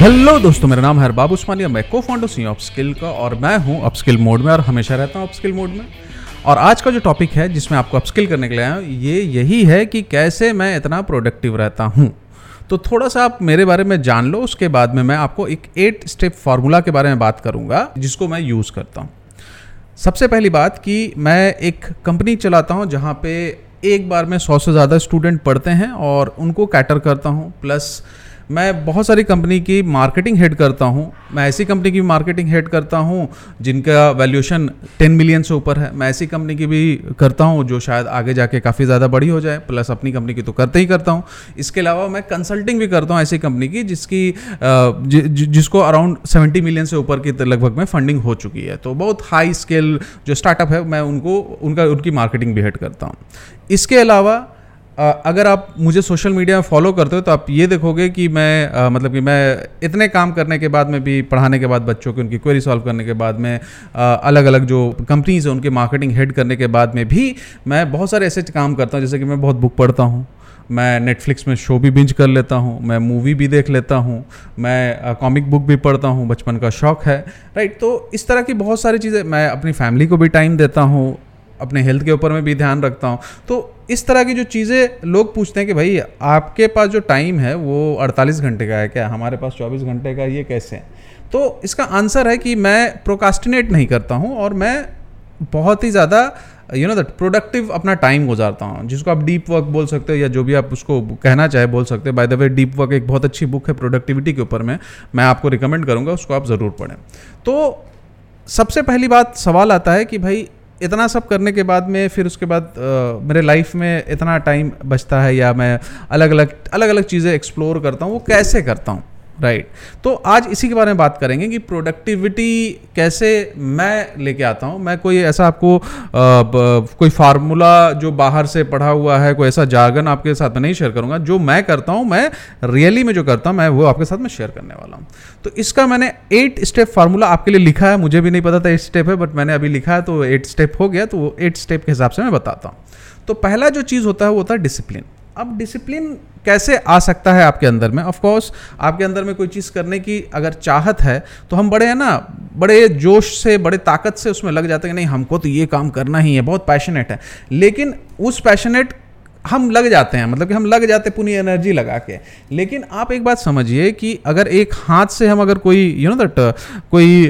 Hello दोस्तों, मेरा नाम है बाबू उस्मानिया, मैं को फाउंडर सी अपस्किल का, और मैं हूँ अपस्किल मोड में और हमेशा रहता हूँ अपस्किल मोड में। और आज का जो टॉपिक है, जिसमें आपको अपस्किल करने के लिए आया हूँ, ये यही है कि कैसे मैं इतना प्रोडक्टिव रहता हूँ। तो थोड़ा सा आप मेरे बारे में जान लो, उसके बाद में मैं आपको एक एट स्टेप फार्मूला के बारे में बात करूँगा, जिसको मैं यूज़ करता हूँ। सबसे पहली बात कि मैं एक कंपनी चलाता हूँ जहाँ पे एक बार में सौ से ज़्यादा स्टूडेंट पढ़ते हैं और उनको कैटर करता हूँ, प्लस मैं बहुत सारी कंपनी की मार्केटिंग हेड करता हूँ। मैं ऐसी कंपनी की मार्केटिंग हेड करता हूँ जिनका वैल्यूएशन 10 मिलियन से ऊपर है। मैं ऐसी कंपनी की भी करता हूँ जो शायद आगे जाके काफ़ी ज़्यादा बड़ी हो जाए। प्लस अपनी कंपनी की तो करते ही करता हूँ। इसके अलावा मैं कंसल्टिंग भी करता हूँ ऐसी कंपनी की जिसकी जि, जिसको अराउंड सेवेंटी मिलियन से ऊपर की लगभग में फंडिंग हो चुकी है। तो बहुत हाई स्केल जो स्टार्टअप है मैं उनको उनका उनकी मार्केटिंग भी हेड करता हूँ। इसके अलावा अगर आप मुझे सोशल मीडिया में फॉलो करते हो तो आप ये देखोगे कि मैं आ, मतलब कि मैं इतने काम करने के बाद में भी पढ़ाने के बाद बच्चों की उनकी क्वेरी सॉल्व करने के बाद में आ, अलग अलग जो कंपनीज़ हैं उनके मार्केटिंग हेड करने के बाद में भी मैं बहुत सारे ऐसे काम करता हूँ जैसे कि मैं बहुत बुक पढ़ता हूँ। मैं नेटफ्लिक्स में शो भी बिंज कर लेता हूँ मैं मूवी भी देख लेता हूँ मैं कॉमिक बुक भी पढ़ता हूँ बचपन का शौक़ है राइट तो इस तरह की बहुत सारी चीज़ें मैं अपनी फैमिली को भी टाइम देता हूँ अपने हेल्थ के ऊपर में भी ध्यान रखता हूँ। तो इस तरह की जो चीज़ें लोग पूछते हैं कि भाई, आपके पास जो टाइम है, वो 48 घंटे का है क्या? हमारे पास 24 घंटे का ये कैसे है? तो इसका आंसर है कि मैं प्रोकास्टिनेट नहीं करता हूँ और मैं बहुत ही ज़्यादा यू नो दैट प्रोडक्टिव अपना टाइम गुजारता हूँ। जिसको आप डीप वर्क बोल सकते हो या जो भी आप उसको कहना चाहे बोल सकते हो। By the way deep work एक बहुत अच्छी बुक है प्रोडक्टिविटी के ऊपर में। मैं आपको रिकमेंड करूँगा, उसको आप ज़रूर पढ़ें। तो सबसे पहली बात, सवाल आता है कि भाई इतना सब करने के बाद में फिर उसके बाद आ, मेरे लाइफ में इतना टाइम बचता है या मैं अलग अलग अलग अलग चीज़ें एक्सप्लोर करता हूँ वो कैसे करता हूँ? Right right. तो आज इसी के बारे में बात करेंगे कि प्रोडक्टिविटी कैसे मैं लेके आता हूँ। मैं कोई ऐसा आपको आ, ब, कोई फार्मूला जो बाहर से पढ़ा हुआ है कोई ऐसा जार्गन आपके साथ में नहीं शेयर करूँगा। जो मैं करता हूँ मैं रियली में जो करता हूँ मैं वो आपके साथ में शेयर करने वाला हूँ। तो इसका मैंने एट स्टेप फार्मूला आपके लिए लिखा है। मुझे भी नहीं पता था एट स्टेप है बट मैंने अभी लिखा है तो एट स्टेप हो गया तो वो एट स्टेप के हिसाब से मैं बताता हूँ। तो पहला जो चीज़ होता है वो होता है डिसिप्लिन अब डिसिप्लिन कैसे आ सकता है आपके अंदर में? ऑफकोर्स आपके अंदर में कोई चीज़ करने की अगर चाहत है तो हम बड़े, हैं ना, बड़े जोश से, बड़े ताकत से उसमें लग जाते हैं कि नहीं, हमको तो ये काम करना ही है, बहुत पैशनेट है। लेकिन उस पैशनेट हम लग जाते हैं मतलब कि हम लग जाते पूरी एनर्जी लगा के। लेकिन आप एक बात समझिए कि अगर एक हाथ से हम अगर कोई यू नो दैट कोई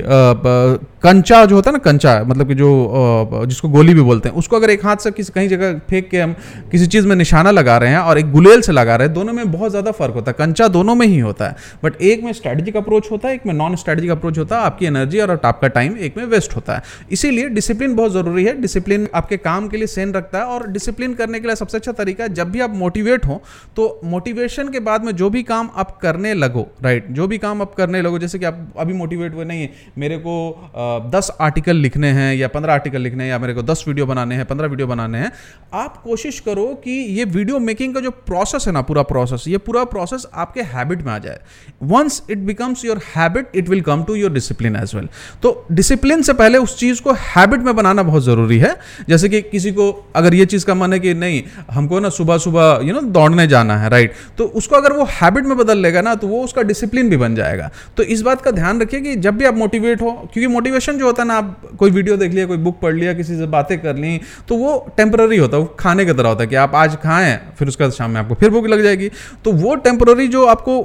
कंचा जो होता है ना, कंचा मतलब कि जो जिसको गोली भी बोलते हैं, उसको अगर एक हाथ से किसी, कहीं जगह फेंक के हम किसी चीज़ में निशाना लगा रहे हैं और एक गुलेल से लगा रहे हैं, दोनों में बहुत ज़्यादा फ़र्क होता है। कंचा दोनों में ही होता है, बट एक में स्ट्रैटेजिक अप्रोच होता है, एक में नॉन स्ट्रेटेजिक अप्रोच होता है, आपकी एनर्जी और आपका टाइम एक में वेस्ट होता है। इसीलिए डिसिप्लिन बहुत ज़रूरी है। डिसिप्लिन आपके काम के लिए सेन रखता है और डिसिप्लिन करने के लिए सबसे अच्छा तरीका है, जब भी आप मोटिवेट हो तो मोटिवेशन के बाद में जो भी काम आप करने लगो राइट जो भी काम आप करने लगो, जैसे कि आप अभी मोटिवेट हुए नहीं है, मेरे को दस आर्टिकल लिखने हैं या पंद्रह आर्टिकल लिखने हैं या मेरे को दस वीडियो बनाने हैं, पंद्रह वीडियो बनाने हैं, आप कोशिश करो कि ये वीडियो मेकिंग का जो प्रोसेस है ना, पूरा प्रोसेस ये पूरा प्रोसेस आपके हैबिट में आ जाए। Once it becomes your habit it will come to your discipline as well तो डिसिप्लिन से पहले उस चीज़ को हैबिट में बनाना बहुत ज़रूरी है। जैसे कि किसी को अगर ये चीज़ का मन है कि नहीं, हमको ना सुबह सुबह यू नो दौड़ने जाना है राइट तो उसको अगर वो हैबिट में बदल लेगा ना तो वो उसका डिसिप्लिन भी बन जाएगा। तो इस बात का ध्यान रखिए कि जब भी आप मोटिवेट हो, क्योंकि मोटिवेशन जो होता है ना, आप कोई वीडियो देख लिया, कोई बुक पढ़ लिया, किसी से बातें कर ली तो वो टेम्पररी होता है, वो खाने की तरह होता है कि आप आज खाएँ, फिर उसके बाद शाम में आपको फिर भूख लग जाएगी। तो वो टेम्पररी जो आपको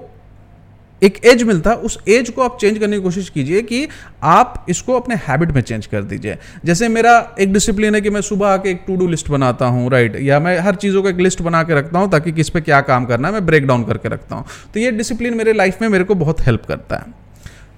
एक एज मिलता है, उस एज को आप चेंज करने की कोशिश कीजिए कि आप इसको अपने हैबिट में चेंज कर दीजिए। जैसे मेरा एक डिसिप्लिन है कि मैं सुबह आके एक टू डू लिस्ट बनाता हूँ राइट या मैं हर चीज़ों का एक लिस्ट बना के रखता हूँ, ताकि किस पे क्या काम करना है, मैं ब्रेक डाउन करके रखता हूँ। तो ये डिसिप्लिन मेरे लाइफ में मेरे को बहुत हेल्प करता है।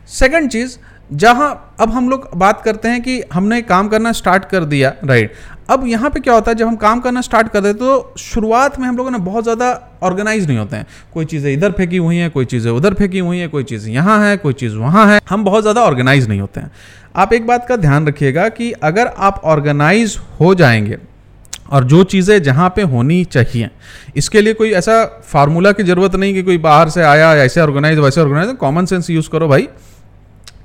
सेकेंड चीज़, जहाँ अब हम लोग बात करते हैं कि हमने काम करना स्टार्ट कर दिया राइट अब यहाँ पे क्या होता है, जब हम काम करना स्टार्ट कर देते तो शुरुआत में हम लोग ना बहुत ज़्यादा ऑर्गेनाइज नहीं होते हैं। कोई चीज़ें इधर फेंकी हुई हैं, कोई चीज़ें उधर फेंकी हुई हैं, कोई चीज़ यहाँ है, कोई चीज़ वहाँ है। हम बहुत ज़्यादा ऑर्गेनाइज नहीं होते हैं। आप एक बात का ध्यान रखिएगा कि अगर आप ऑर्गेनाइज हो जाएँगे, और जो चीज़ें जहाँ पे होनी चाहिए, इसके लिए कोई ऐसा फार्मूला की ज़रूरत नहीं कि कोई बाहर से आया, ऐसे ऑर्गेनाइज वैसे ऑर्गेनाइज कॉमन सेंस यूज़ करो भाई।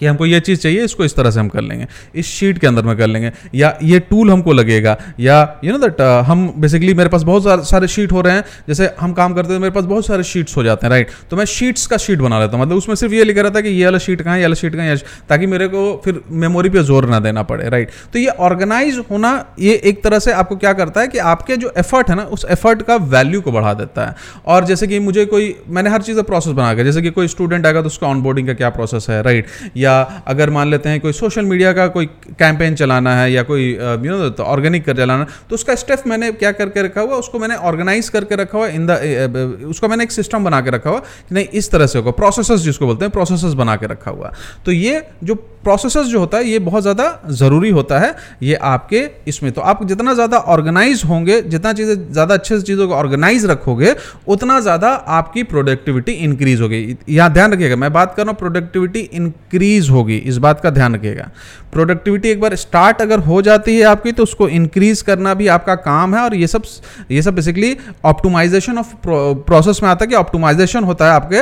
कि हमको ये चीज़ चाहिए, इसको इस तरह से हम कर लेंगे। इस शीट के अंदर में कर लेंगे। या ये टूल हमको लगेगा। या यू नो दैट हम बेसिकली मेरे पास बहुत सारे शीट हो रहे हैं। जैसे हम काम करते हैं मेरे पास बहुत सारे शीट्स हो जाते हैं राइट तो मैं शीट्स का शीट बना लेता हूँ। मतलब उसमें सिर्फ़ ये लिखा रहता है कि ये वाला शीट कहाँ ये वाला शीट कहाँ है ताकि मेरे को फिर मेमोरी पर ज़ोर ना देना पड़े राइट तो ये ऑर्गेनाइज होना, ये एक तरह से आपको क्या करता है कि आपके जो एफर्ट है ना, उस एफर्ट का वैल्यू को बढ़ा देता है। और जैसे कि मुझे कोई, मैंने हर चीज़ का प्रोसेस बना जैसे कि कोई स्टूडेंट आएगा तो उसका ऑनबोर्डिंग का क्या प्रोसेस है राइट या अगर मान लेते हैं कोई सोशल मीडिया का कोई कैंपेन चलाना है या कोई यू नो ऑर्गेनिक कर चलाना तो उसका स्टेप मैंने क्या करके रखा हुआ, उसको मैंने ऑर्गेनाइज करके रखा हुआ इन द उसका मैंने एक सिस्टम बना के रखा हुआ कि नहीं, इस तरह से होगा प्रोसेस जिसको बोलते हैं प्रोसेस बना के रखा हुआ। तो ये जो प्रोसेस जो होता है, ये बहुत ज़्यादा ज़रूरी होता है, ये आपके इसमें। तो आप जितना ज़्यादा ऑर्गेनाइज होंगे, जितना चीज़ें, ज़्यादा अच्छे से चीज़ों को ऑर्गेनाइज रखोगे, उतना ज़्यादा आपकी प्रोडक्टिविटी इंक्रीज होगी। यहाँ ध्यान रखिएगा, मैं बात कर रहा हूँ प्रोडक्टिविटी इंक्रीज होगी, इस बात का ध्यान रखिएगा। प्रोडक्टिविटी एक बार स्टार्ट अगर हो जाती है आपकी तो उसको इंक्रीज करना भी आपका काम है, और ये सब ये सब बेसिकली ऑप्टोमाइजेशन ऑफ़ प्रोसेस में आता है कि ऑप्टोमाइजेशन होता है आपके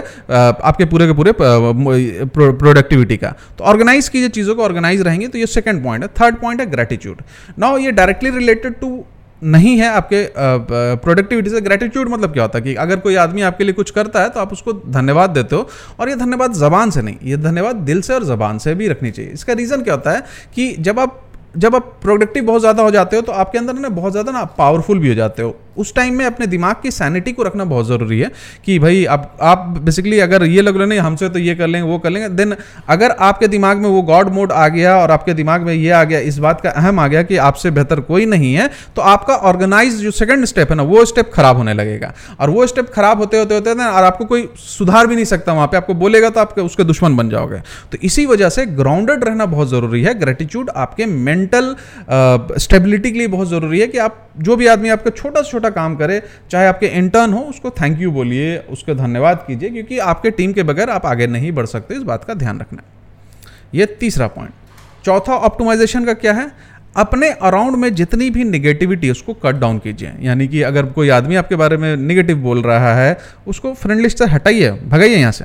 आपके पूरे के पूरे प्रोडक्टिविटी का। तो ऑर्गेनाइज कीजिए चीज़ों को ऑर्गेनाइज रहेंगे तो ये सेकंड पॉइंट है। थर्ड पॉइंट है ग्रेटिट्यूड नाउ ये डायरेक्टली रिलेटेड टू नहीं है आपके प्रोडक्टिविटी से ग्रेटिट्यूड मतलब क्या होता है कि अगर कोई आदमी आपके लिए कुछ करता है तो आप उसको धन्यवाद देते हो, और ये धन्यवाद जबान से नहीं, ये धन्यवाद दिल से और जबान से भी रखनी चाहिए। इसका रीज़न क्या होता है कि जब आप जब आप प्रोडक्टिव बहुत ज़्यादा हो जाते हो तो आपके अंदर ना बहुत ज़्यादा ना पावरफुल भी हो जाते हो। उस टाइम में अपने दिमाग की सैनिटी को रखना बहुत ज़रूरी है कि भाई आप आप बेसिकली अगर ये लग रहे नहीं, हमसे तो ये कर लेंगे, वो कर लेंगे देन अगर आपके दिमाग में वो गॉड मोड आ गया और आपके दिमाग में ये आ गया, इस बात का अहम आ गया कि आपसे बेहतर कोई नहीं है तो आपका ऑर्गेनाइज जो सेकेंड स्टेप है ना, वो स्टेप खराब होने लगेगा। और वो स्टेप खराब होते होते होते ना, और आपको कोई सुधार भी नहीं सकता वहाँ पर आपको बोलेगा तो आप उसके दुश्मन बन जाओगे। तो इसी वजह से ग्राउंडेड रहना बहुत ज़रूरी है। ग्रेटिट्यूड आपके मेंटल स्टेबिलिटी के लिए बहुत ज़रूरी है कि आप जो भी आदमी आपका छोटा से छोटा काम करे, चाहे आपके इंटर्न हो, उसको थैंक यू बोलिए, उसको धन्यवाद कीजिए, क्योंकि आपके टीम के बगैर आप आगे नहीं बढ़ सकते, इस बात का ध्यान रखना ये तीसरा पॉइंट चौथा ऑप्टिमाइजेशन का क्या है? अपने अराउंड में जितनी भी निगेटिविटी उसको कट डाउन कीजिए। यानी कि अगर कोई आदमी आपके बारे में निगेटिव बोल रहा है, उसको फ्रेंड लिस्ट से हटाइए, भगाइए यहाँ से।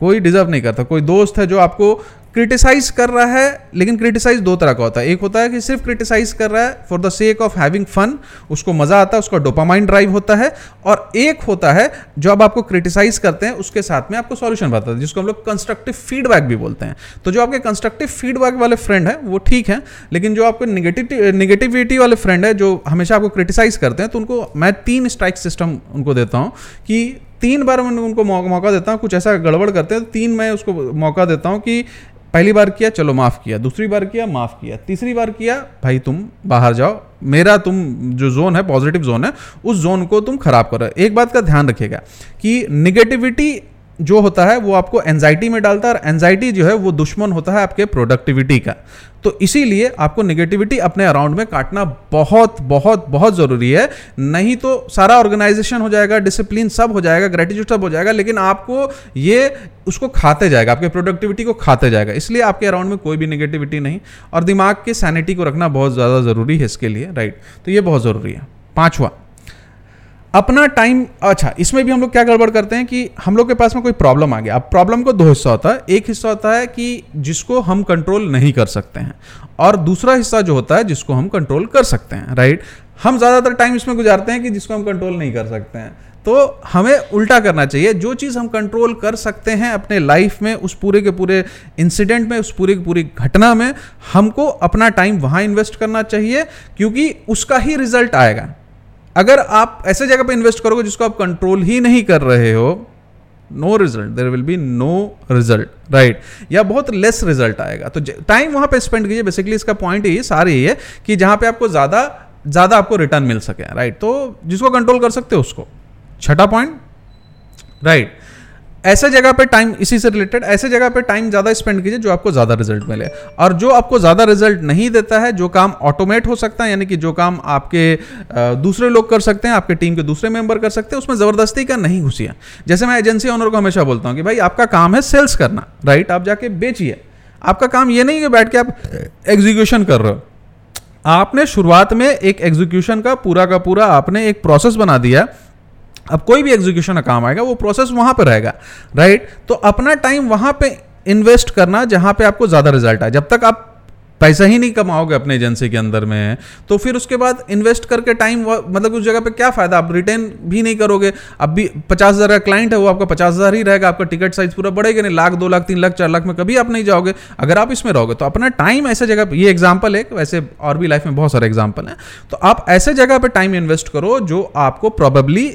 कोई डिजर्व नहीं करता। कोई दोस्त है जो आपको क्रिटिसाइज कर रहा है, लेकिन क्रिटिसाइज दो तरह का होता है। एक होता है कि सिर्फ़ क्रिटिसाइज कर रहा है for the sake of having fun उसको मज़ा आता है, उसका डोपामाइन ड्राइव होता है, और एक होता है, जो अब आपको क्रिटिसाइज करते हैं, उसके साथ में आपको सॉल्यूशन बताते हैं, जिसको हम लोग कंस्ट्रक्टिव फीडबैक भी बोलते हैं। तो जो आपके कंस्ट्रक्टिव फीडबैक वाले फ्रेंड है, वो ठीक है, लेकिन जो आपके निगेटिव निगेटिविटी वाले फ्रेंड है, जो हमेशा आपको क्रिटिसाइज करते हैं तो उनको मैं तीन स्ट्राइक सिस्टम उनको देता हूँ कि तीन बार मैं उनको मौका देता हूँ, कुछ ऐसा गड़बड़ करते हैं तो तीन मैं उसको मौका देता हूँ कि पहली बार किया, चलो माफ़ किया। दूसरी बार किया, माफ़ किया। तीसरी बार किया, भाई तुम बाहर जाओ। मेरा तुम जो जोन है पॉजिटिव जोन है, उस जोन को तुम खराब करो। एक बात का ध्यान रखिएगा कि निगेटिविटी जो होता है, वो आपको एनजाइटी में डालता है और एनजाइटी जो है, वो दुश्मन होता है आपके प्रोडक्टिविटी का। तो इसीलिए आपको निगेटिविटी अपने अराउंड में काटना बहुत बहुत बहुत ज़रूरी है। नहीं तो सारा ऑर्गेनाइजेशन हो जाएगा डिसिप्लिन सब हो जाएगा ग्रेटिट्यूड सब हो जाएगा, लेकिन आपको ये, उसको खाते जाएगा, आपके प्रोडक्टिविटी को खाते जाएगा। इसलिए आपके अराउंड में कोई भी निगेटिविटी नहीं और दिमाग के सैनिटी को रखना बहुत ज़्यादा ज़रूरी है इसके लिए राइट तो ये बहुत ज़रूरी है। पाँचवा अपना टाइम अच्छा इसमें भी हम लोग क्या गड़बड़ करते हैं कि हम लोग के पास में कोई प्रॉब्लम आ गया। अब प्रॉब्लम को दो हिस्सा होता है। एक हिस्सा होता है कि जिसको हम कंट्रोल नहीं कर सकते हैं और दूसरा हिस्सा जो होता है जिसको हम कंट्रोल कर सकते हैं राइट हम ज़्यादातर टाइम इसमें गुजारते हैं कि जिसको हम कंट्रोल नहीं कर सकते हैं। तो हमें उल्टा करना चाहिए। जो चीज़ हम कंट्रोल कर सकते हैं अपने लाइफ में, उस पूरे के पूरे इंसिडेंट में, उस पूरे की पूरी घटना में, हमको अपना टाइम वहाँ इन्वेस्ट करना चाहिए, क्योंकि उसका ही रिज़ल्ट आएगा। अगर आप ऐसे जगह पे इन्वेस्ट करोगे जिसको आप कंट्रोल ही नहीं कर रहे हो no result there will be no result right या बहुत लेस रिज़ल्ट आएगा. तो टाइम वहाँ पे स्पेंड कीजिए. बेसिकली इसका पॉइंट ये सारे है कि जहाँ पे आपको ज़्यादा ज़्यादा आपको रिटर्न मिल सके राइट तो जिसको कंट्रोल कर सकते हो, उसको. छठा पॉइंट राइट ऐसे जगह पे टाइम इसी से रिलेटेड ऐसे जगह पे टाइम ज़्यादा स्पेंड कीजिए जो आपको ज़्यादा रिज़ल्ट मिले। और जो आपको ज़्यादा रिज़ल्ट नहीं देता है, जो काम ऑटोमेट हो सकता है, यानी कि जो काम आपके दूसरे लोग कर सकते हैं, आपके टीम के दूसरे मेंबर कर सकते हैं, उसमें ज़बरदस्ती का नहीं घुसिए। जैसे मैं एजेंसी ऑनर को हमेशा बोलता हूँ कि भाई, आपका काम है सेल्स करना राइट आप जाके बेचिए। आपका काम ये नहीं कि बैठ के आप एग्जीक्यूशन कर रहे हो। आपने शुरुआत में एक एग्जीक्यूशन का पूरा का पूरा आपने एक प्रोसेस बना दिया अब कोई भी एग्जीक्यूशन का काम आएगा, वो प्रोसेस वहाँ पर रहेगा राइट तो अपना टाइम वहाँ पर इन्वेस्ट करना जहाँ पे आपको ज़्यादा रिज़ल्ट आए। जब तक आप पैसा ही नहीं कमाओगे अपने एजेंसी के अंदर में तो फिर उसके बाद इन्वेस्ट करके टाइम मतलब उस जगह पे क्या फ़ायदा? आप रिटर्न भी नहीं करोगे। अब भी पचास हज़ार का क्लाइंट है, वो आपका पचास हज़ार ही रहेगा, आपका टिकट साइज़ पूरा बढ़ेगा नहीं, लाख, दो लाख, तीन लाख, चार लाख में कभी आप नहीं जाओगे। अगर आप इसमें रहोगे तो अपना टाइम ऐसे जगह पर ये एग्ज़ाम्पल है वैसे और भी लाइफ में बहुत सारे एग्ज़ाम्पल हैं। तो आप ऐसे जगह पर टाइम इन्वेस्ट करो जो आपको प्रॉबली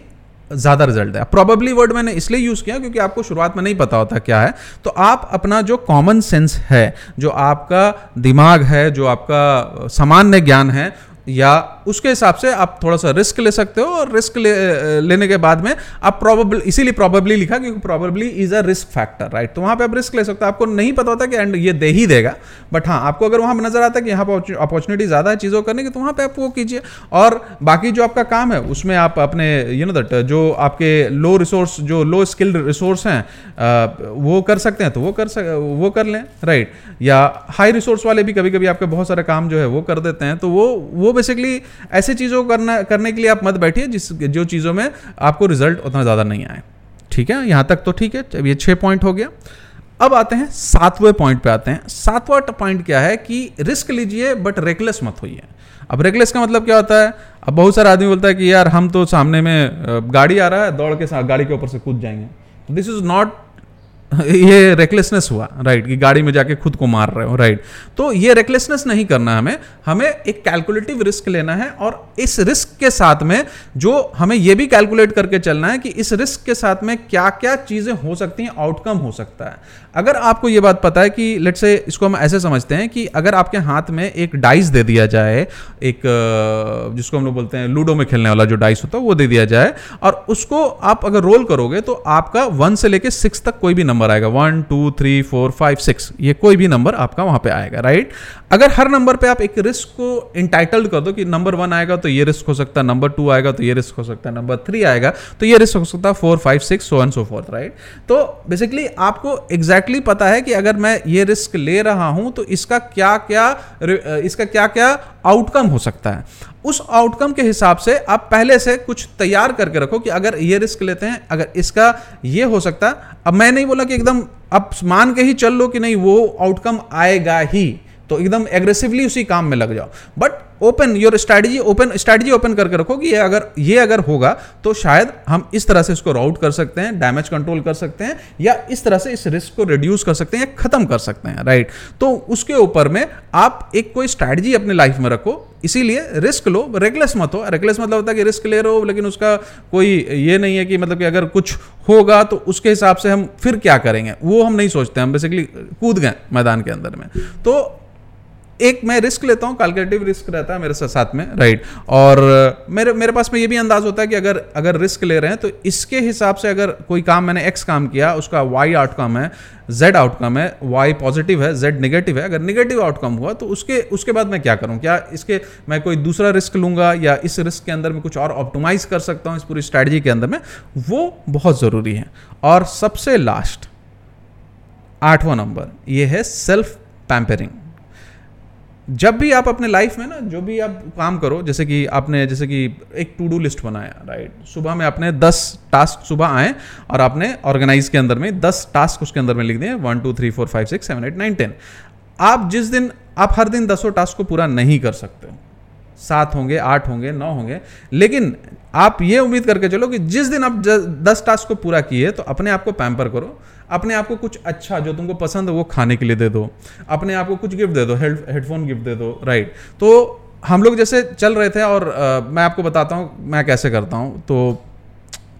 ज़्यादा रिज़ल्ट है। प्रॉबली वर्ड मैंने इसलिए यूज़ किया क्योंकि आपको शुरुआत में नहीं पता होता क्या है। तो आप अपना जो कॉमन सेंस है, जो आपका दिमाग है, जो आपका सामान्य ज्ञान है, या उसके हिसाब से आप थोड़ा सा रिस्क ले सकते हो और रिस्क ले, लेने के बाद में आप प्रॉबल इसीलिए प्रॉबली लिखा क्योंकि probably is a risk factor right तो वहाँ पे आप रिस्क ले सकते हो। आपको नहीं पता होता कि एंड ये दे ही देगा। बट हाँ आपको अगर वहाँ नज़र आता है कि यहाँ पर अपॉर्चुनिटी ज़्यादा है चीज़ों करने की तो वहाँ पर आप वो कीजिए। और बाकी जो आपका काम है उसमें आप अपने यू नो दट जो आपके लो रिसोर्स जो लो स्किल्ड रिसोर्स हैं वो कर सकते हैं तो वो कर सक वो कर लें राइट या हाई रिसोर्स वाले भी कभी कभी आपके बहुत सारे काम जो है वो कर देते हैं तो वो वो बेसिकली ऐसे चीज़ों को करना, करने के लिए आप मत बैठिए, जिस, जो चीज़ों में आपको रिज़ल्ट उतना ज़्यादा नहीं आए। ठीक है? यहाँ तक तो ठीक है। अब ये छः पॉइंट हो गया। अब आते हैं, सातवें पॉइंट पे आते हैं। सातवां पॉइंट क्या है कि रिस्क लीजिए बट रेकलेस मत होइए। अब रेकलेस का मतलब क्या होता है? अब बहुत सारा आदमी बोलता है कि यार, हम तो सामने में गाड़ी आ रहा है, दौड़ के साथ गाड़ी के ऊपर से कूद जाएँगे। दिस इज़ नॉट ये रेकलेसनेस हुआ राइट कि गाड़ी में जाके खुद को मार रहे हो राइट तो ये रेकलेसनेस नहीं करना हमें हमें एक कैलकुलेटिव रिस्क लेना है और इस रिस्क के साथ में जो हमें ये भी कैलकुलेट करके चलना है कि इस रिस्क के साथ में क्या क्या चीज़ें हो सकती हैं आउटकम हो सकता है. अगर आपको ये बात पता है कि लेट से इसको हम ऐसे समझते हैं कि अगर आपके हाथ में एक डाइस दे दिया जाए, एक जिसको हम लोग बोलते हैं लूडो में खेलने वाला जो डाइस होता है, वो दे दिया जाए और उसको आप अगर रोल करोगे तो आपका वन से लेकर सिक्स तक कोई भी नंबर आएगा one, two, three, four, five, six. ये कोई भी नंबर आपका वहाँ पे आएगा राइट अगर हर नंबर पे आप एक रिस्क को इंटाइटल्ड कर दो कि नंबर वन आएगा तो ये रिस्क हो सकता है नंबर टू आएगा तो ये रिस्क हो सकता है नंबर थ्री आएगा तो ये रिस्क हो सकता है four five six so and so forth right तो बेसिकली आपको एग्जैक्टली exactly पता है कि अगर मैं ये रिस्क ले रहा हूँ तो इसका क्या क्या इसका क्या क्या आउटकम हो सकता है। उस आउटकम के हिसाब से आप पहले से कुछ तैयार करके रखो कि अगर ये रिस्क लेते हैं, अगर इसका ये हो सकता, अब मैं नहीं बोला कि एकदम, अब मान के ही चल लो कि नहीं, वो आउटकम आएगा ही। तो एकदम एग्रेसिवली उसी काम में लग जाओ। But open your strategy open strategy open करके रखो कि ये अगर ये अगर होगा तो शायद हम इस तरह से इसको राउट कर सकते हैं डैमेज कंट्रोल कर सकते हैं, या इस तरह से इस रिस्क को रिड्यूस कर सकते हैं या खत्म कर सकते हैं राइट तो उसके ऊपर में आप एक कोई स्ट्रैटेजी अपने लाइफ में रखो, इसीलिए रिस्क लो रेगलेस मत हो। रेगलेस मतलब होता है कि रिस्क ले रहे हो, लेकिन उसका कोई ये नहीं है कि मतलब कि अगर कुछ होगा तो उसके हिसाब से हम फिर क्या करेंगे? वो हम नहीं सोचते, हम बेसिकली कूद गए मैदान के अंदर में। तो एक मैं रिस्क लेता हूँ कैलकुलेटिव रिस्क रहता है मेरे साथ साथ में राइट और मेरे मेरे पास में ये भी अंदाज होता है कि अगर अगर रिस्क ले रहे हैं तो इसके हिसाब से अगर कोई काम मैंने एक्स काम किया, उसका वाई आउटकम है जेड आउटकम है वाई पॉजिटिव है जेड निगेटिव है, अगर निगेटिव आउटकम हुआ तो उसके उसके बाद मैं क्या करूँ? क्या इसके, मैं कोई दूसरा रिस्क लूँगा या इस रिस्क के अंदर में कुछ और ऑप्टोमाइज कर सकता हूँ इस पूरी स्ट्रैटेजी के अंदर में? वो बहुत ज़रूरी है। और सबसे लास्ट आठवां नंबर ये है सेल्फ पैम्परिंग जब भी आप अपने लाइफ में ना, जो भी आप काम करो, जैसे कि आपने, जैसे कि एक टू डू लिस्ट बनाया राइट सुबह में आपने दस टास्क सुबह आए और आपने ऑर्गेनाइज के अंदर में दस टास्क उसके अंदर में लिख दिए one two three four five six seven eight nine ten आप जिस दिन, आप हर दिन दसों टास्क को पूरा नहीं कर सकते सात होंगे, आठ होंगे, नौ होंगे, लेकिन आप ये उम्मीद करके चलो कि जिस दिन आप दस टास्क को पूरा किए तो अपने आप को पैम्पर करो अपने आप को कुछ अच्छा जो तुमको पसंद है वो खाने के लिए दे दो। अपने आप को कुछ गिफ्ट दे दो हेडफोन गिफ्ट दे दो राइट तो हम लोग जैसे चल रहे थे और आ, मैं आपको बताता हूँ मैं कैसे करता हूँ। तो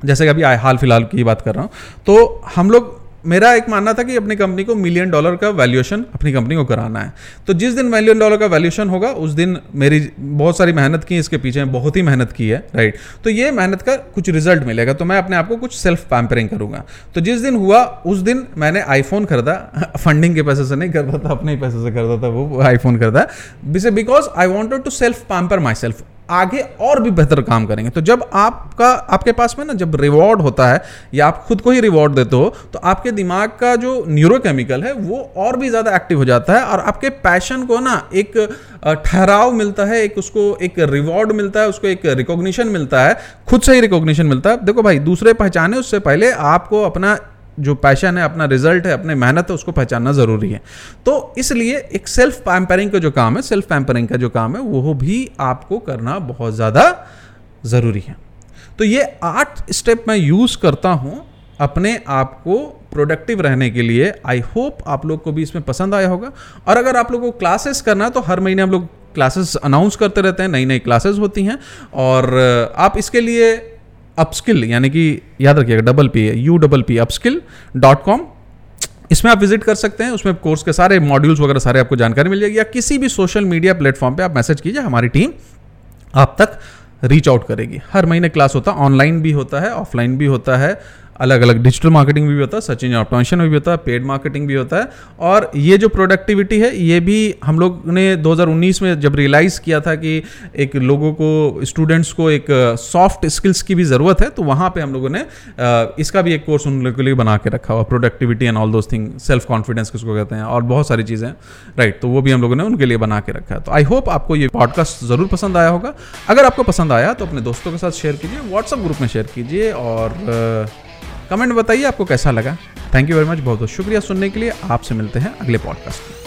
जैसे कि अभी हाल फ़िलहाल की बात कर रहा हूँ। तो हम लोग मेरा एक मानना था कि अपनी कंपनी को मिलियन डॉलर का वैल्यूएशन अपनी कंपनी को कराना है। तो जिस दिन मिलियन डॉलर का वैल्यूएशन होगा, उस दिन मेरी बहुत सारी मेहनत की, इसके पीछे बहुत ही मेहनत की है राइट तो ये मेहनत का कुछ रिज़ल्ट मिलेगा। तो मैं अपने आप को कुछ सेल्फ पैम्परिंग करूँगा। तो जिस दिन हुआ, उस दिन मैंने आईफोन खरीदा। फंडिंग के पैसे से नहीं करता था, अपने ही पैसे से करता था वो आईफोन खरीदा। Because I wanted to self pamper my self आगे और भी बेहतर काम करेंगे। तो जब आपका, आपके पास में ना जब रिवॉर्ड होता है, या आप खुद को ही रिवॉर्ड देते हो तो आपके दिमाग का जो न्यूरोकेमिकल है, वो और भी ज़्यादा एक्टिव हो जाता है और आपके पैशन को ना एक ठहराव मिलता है, एक उसको एक रिवॉर्ड मिलता है, उसको एक रिकॉग्निशन मिलता है, खुद से ही रिकॉग्निशन मिलता है। देखो भाई, दूसरे पहचाने, उससे पहले आपको अपना जो पैशन है, अपना रिज़ल्ट है, अपनी मेहनत है, उसको पहचानना ज़रूरी है। तो इसलिए एक सेल्फ पैम्परिंग का जो काम है सेल्फ पैम्परिंग का जो काम है, वो भी आपको करना बहुत ज़्यादा ज़रूरी है। तो ये आठ स्टेप मैं यूज़ करता हूँ अपने आप को प्रोडक्टिव रहने के लिए। आई होप आप लोग को भी इसमें पसंद आया होगा। और अगर आप लोगों को क्लासेस करना है तो हर महीने हम लोग क्लासेस अनाउंस करते रहते हैं नई नई क्लासेस होती हैं। और आप इसके लिए अपस्किल यानी कि याद रखिएगा डबल पी है U double P upskill dot com इसमें आप विज़िट कर सकते हैं, उसमें कोर्स के सारे मॉड्यूल्स वगैरह सारे आपको जानकारी मिल जाएगी, या किसी भी सोशल मीडिया प्लेटफॉर्म पे आप मैसेज कीजिए, हमारी टीम आप तक रीच आउट करेगी। हर महीने क्लास होता है ऑनलाइन भी होता है ऑफलाइन भी होता है अलग अलग डिजिटल मार्केटिंग भी होता है, सचिन ऑटोमेशन में भी होता है पेड मार्केटिंग भी होता है, और ये जो प्रोडक्टिविटी है, ये भी हम लोग ने 2019 में जब रियलाइज़ किया था कि एक लोगों को स्टूडेंट्स को एक सॉफ्ट स्किल्स की भी ज़रूरत है तो वहाँ पे हम लोगों ने इसका भी एक कोर्स उन लोगों के लिए बना के रखा हुआ productivity and all those thing self confidence किसको कहते हैं, और बहुत सारी चीज़ें राइट तो वो भी हम लोगों ने उनके लिए बना के रखा है। तो आई होप आपको ये पॉडकास्ट ज़रूर पसंद आया होगा। अगर आपको पसंद आया तो अपने दोस्तों के साथ शेयर कीजिए व्हाट्सअप ग्रुप में शेयर कीजिए, और कमेंट बताइए आपको कैसा लगा। थैंक यू वेरी मच बहुत बहुत शुक्रिया सुनने के लिए। आपसे मिलते हैं अगले पॉडकास्ट में।